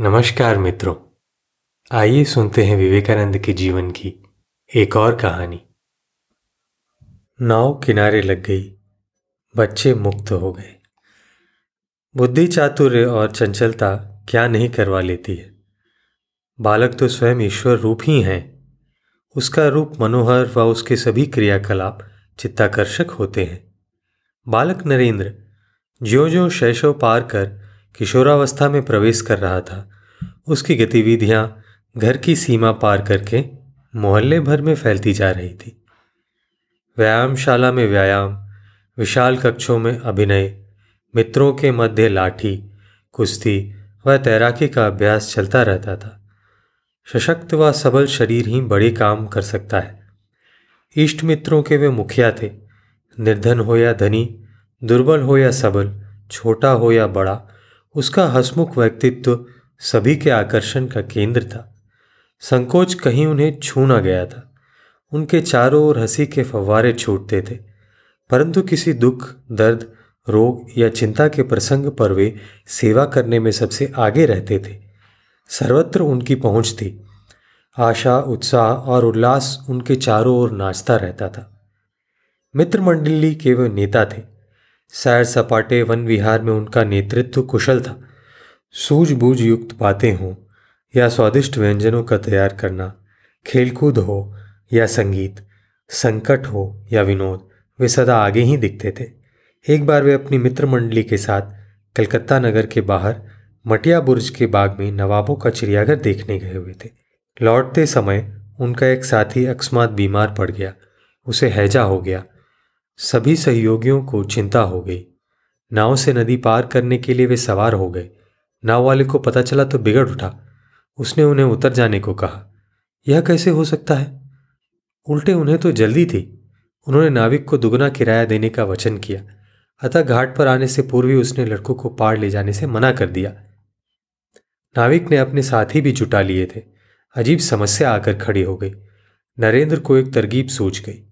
नमस्कार मित्रों। आइए सुनते हैं विवेकानंद के जीवन की एक और कहानी। नाव किनारे लग गई। बच्चे मुक्त हो गए। बुद्धि चातुर्य और चंचलता क्या नहीं करवा लेती है? बालक तो स्वयं ईश्वर रूप ही हैं। उसका रूप मनोहर व उसके सभी क्रियाकलाप चित्ताकर्षक होते हैं। बालक नरेंद्र ज्यो ज्यो शैशव पार कर किशोरावस्था में प्रवेश कर रहा था उसकी गतिविधियाँ घर की सीमा पार करके मोहल्ले भर में फैलती जा रही थी। व्यायामशाला में व्यायाम, विशाल कक्षों में अभिनय, मित्रों के मध्य लाठी, कुश्ती व तैराकी का अभ्यास चलता रहता था। सशक्त व सबल शरीर ही बड़े काम कर सकता है। इष्ट मित्रों के वे मुखिया थे। निर्धन हो या धनी, दुर्बल हो या सबल, छोटा हो या बड़ा, उसका हसमुख व्यक्तित्व सभी के आकर्षण का केंद्र था। संकोच कहीं उन्हें छू ना गया था। उनके चारों ओर हँसी के फव्वारे छूटते थे। परंतु किसी दुख, दर्द, रोग या चिंता के प्रसंग पर वे सेवा करने में सबसे आगे रहते थे। सर्वत्र उनकी पहुँच थी। आशा, उत्साह और उल्लास उनके चारों ओर नाचता रहता था। मित्र मंडली के वे नेता थे। सैर सपाटे वन विहार में उनका नेतृत्व कुशल था। सूझबूझ युक्त बातें हों या स्वादिष्ट व्यंजनों का तैयार करना, खेलकूद हो या संगीत, संकट हो या विनोद, वे सदा आगे ही दिखते थे। एक बार वे अपनी मित्र मंडली के साथ कलकत्ता नगर के बाहर मटिया बुर्ज के बाग में नवाबों का चिड़ियाघर देखने गए हुए थे। लौटते समय उनका एक साथी अकस्मात बीमार पड़ गया, उसे हैजा हो गया। सभी सहयोगियों को चिंता हो गई। नाव से नदी पार करने के लिए वे सवार हो गए। नाव वाले को पता चला तो बिगड़ उठा। उसने उन्हें उतर जाने को कहा, यह कैसे हो सकता है? उल्टे उन्हें तो जल्दी थी। उन्होंने नाविक को दुगना किराया देने का वचन किया, अतः घाट पर आने से पूर्व ही उसने लड़कों को पार ले जाने से मना कर दिया। नाविक ने अपने साथी भी जुटा लिए थे। अजीब समस्या आकर खड़ी हो गई। नरेंद्र को एक तरकीब सूझ गई।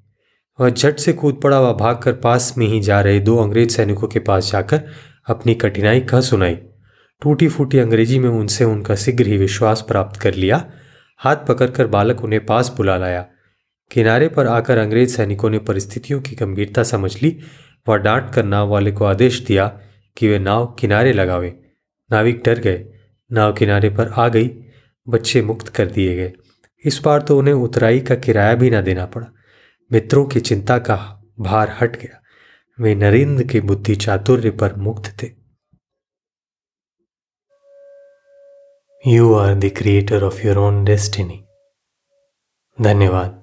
वह झट से कूद पड़ा व भागकर पास में ही जा रहे दो अंग्रेज़ सैनिकों के पास जाकर अपनी कठिनाई कह सुनाई। टूटी फूटी अंग्रेज़ी में उनसे उनका शीघ्र ही विश्वास प्राप्त कर लिया। हाथ पकड़कर बालक उन्हें पास बुला लाया। किनारे पर आकर अंग्रेज़ सैनिकों ने परिस्थितियों की गंभीरता समझ ली व डांट कर नाव वाले को आदेश दिया कि वे नाव किनारे लगावे। नाविक डर गए। नाव किनारे पर आ गई। बच्चे मुक्त कर दिए गए। इस बार तो उन्हें उतराई का किराया भी ना देना पड़ा। मित्रों की चिंता का भार हट गया। वे नरेंद्र के बुद्धि चातुर्य पर मुक्त थे। you are the creator of your own destiny धन्यवाद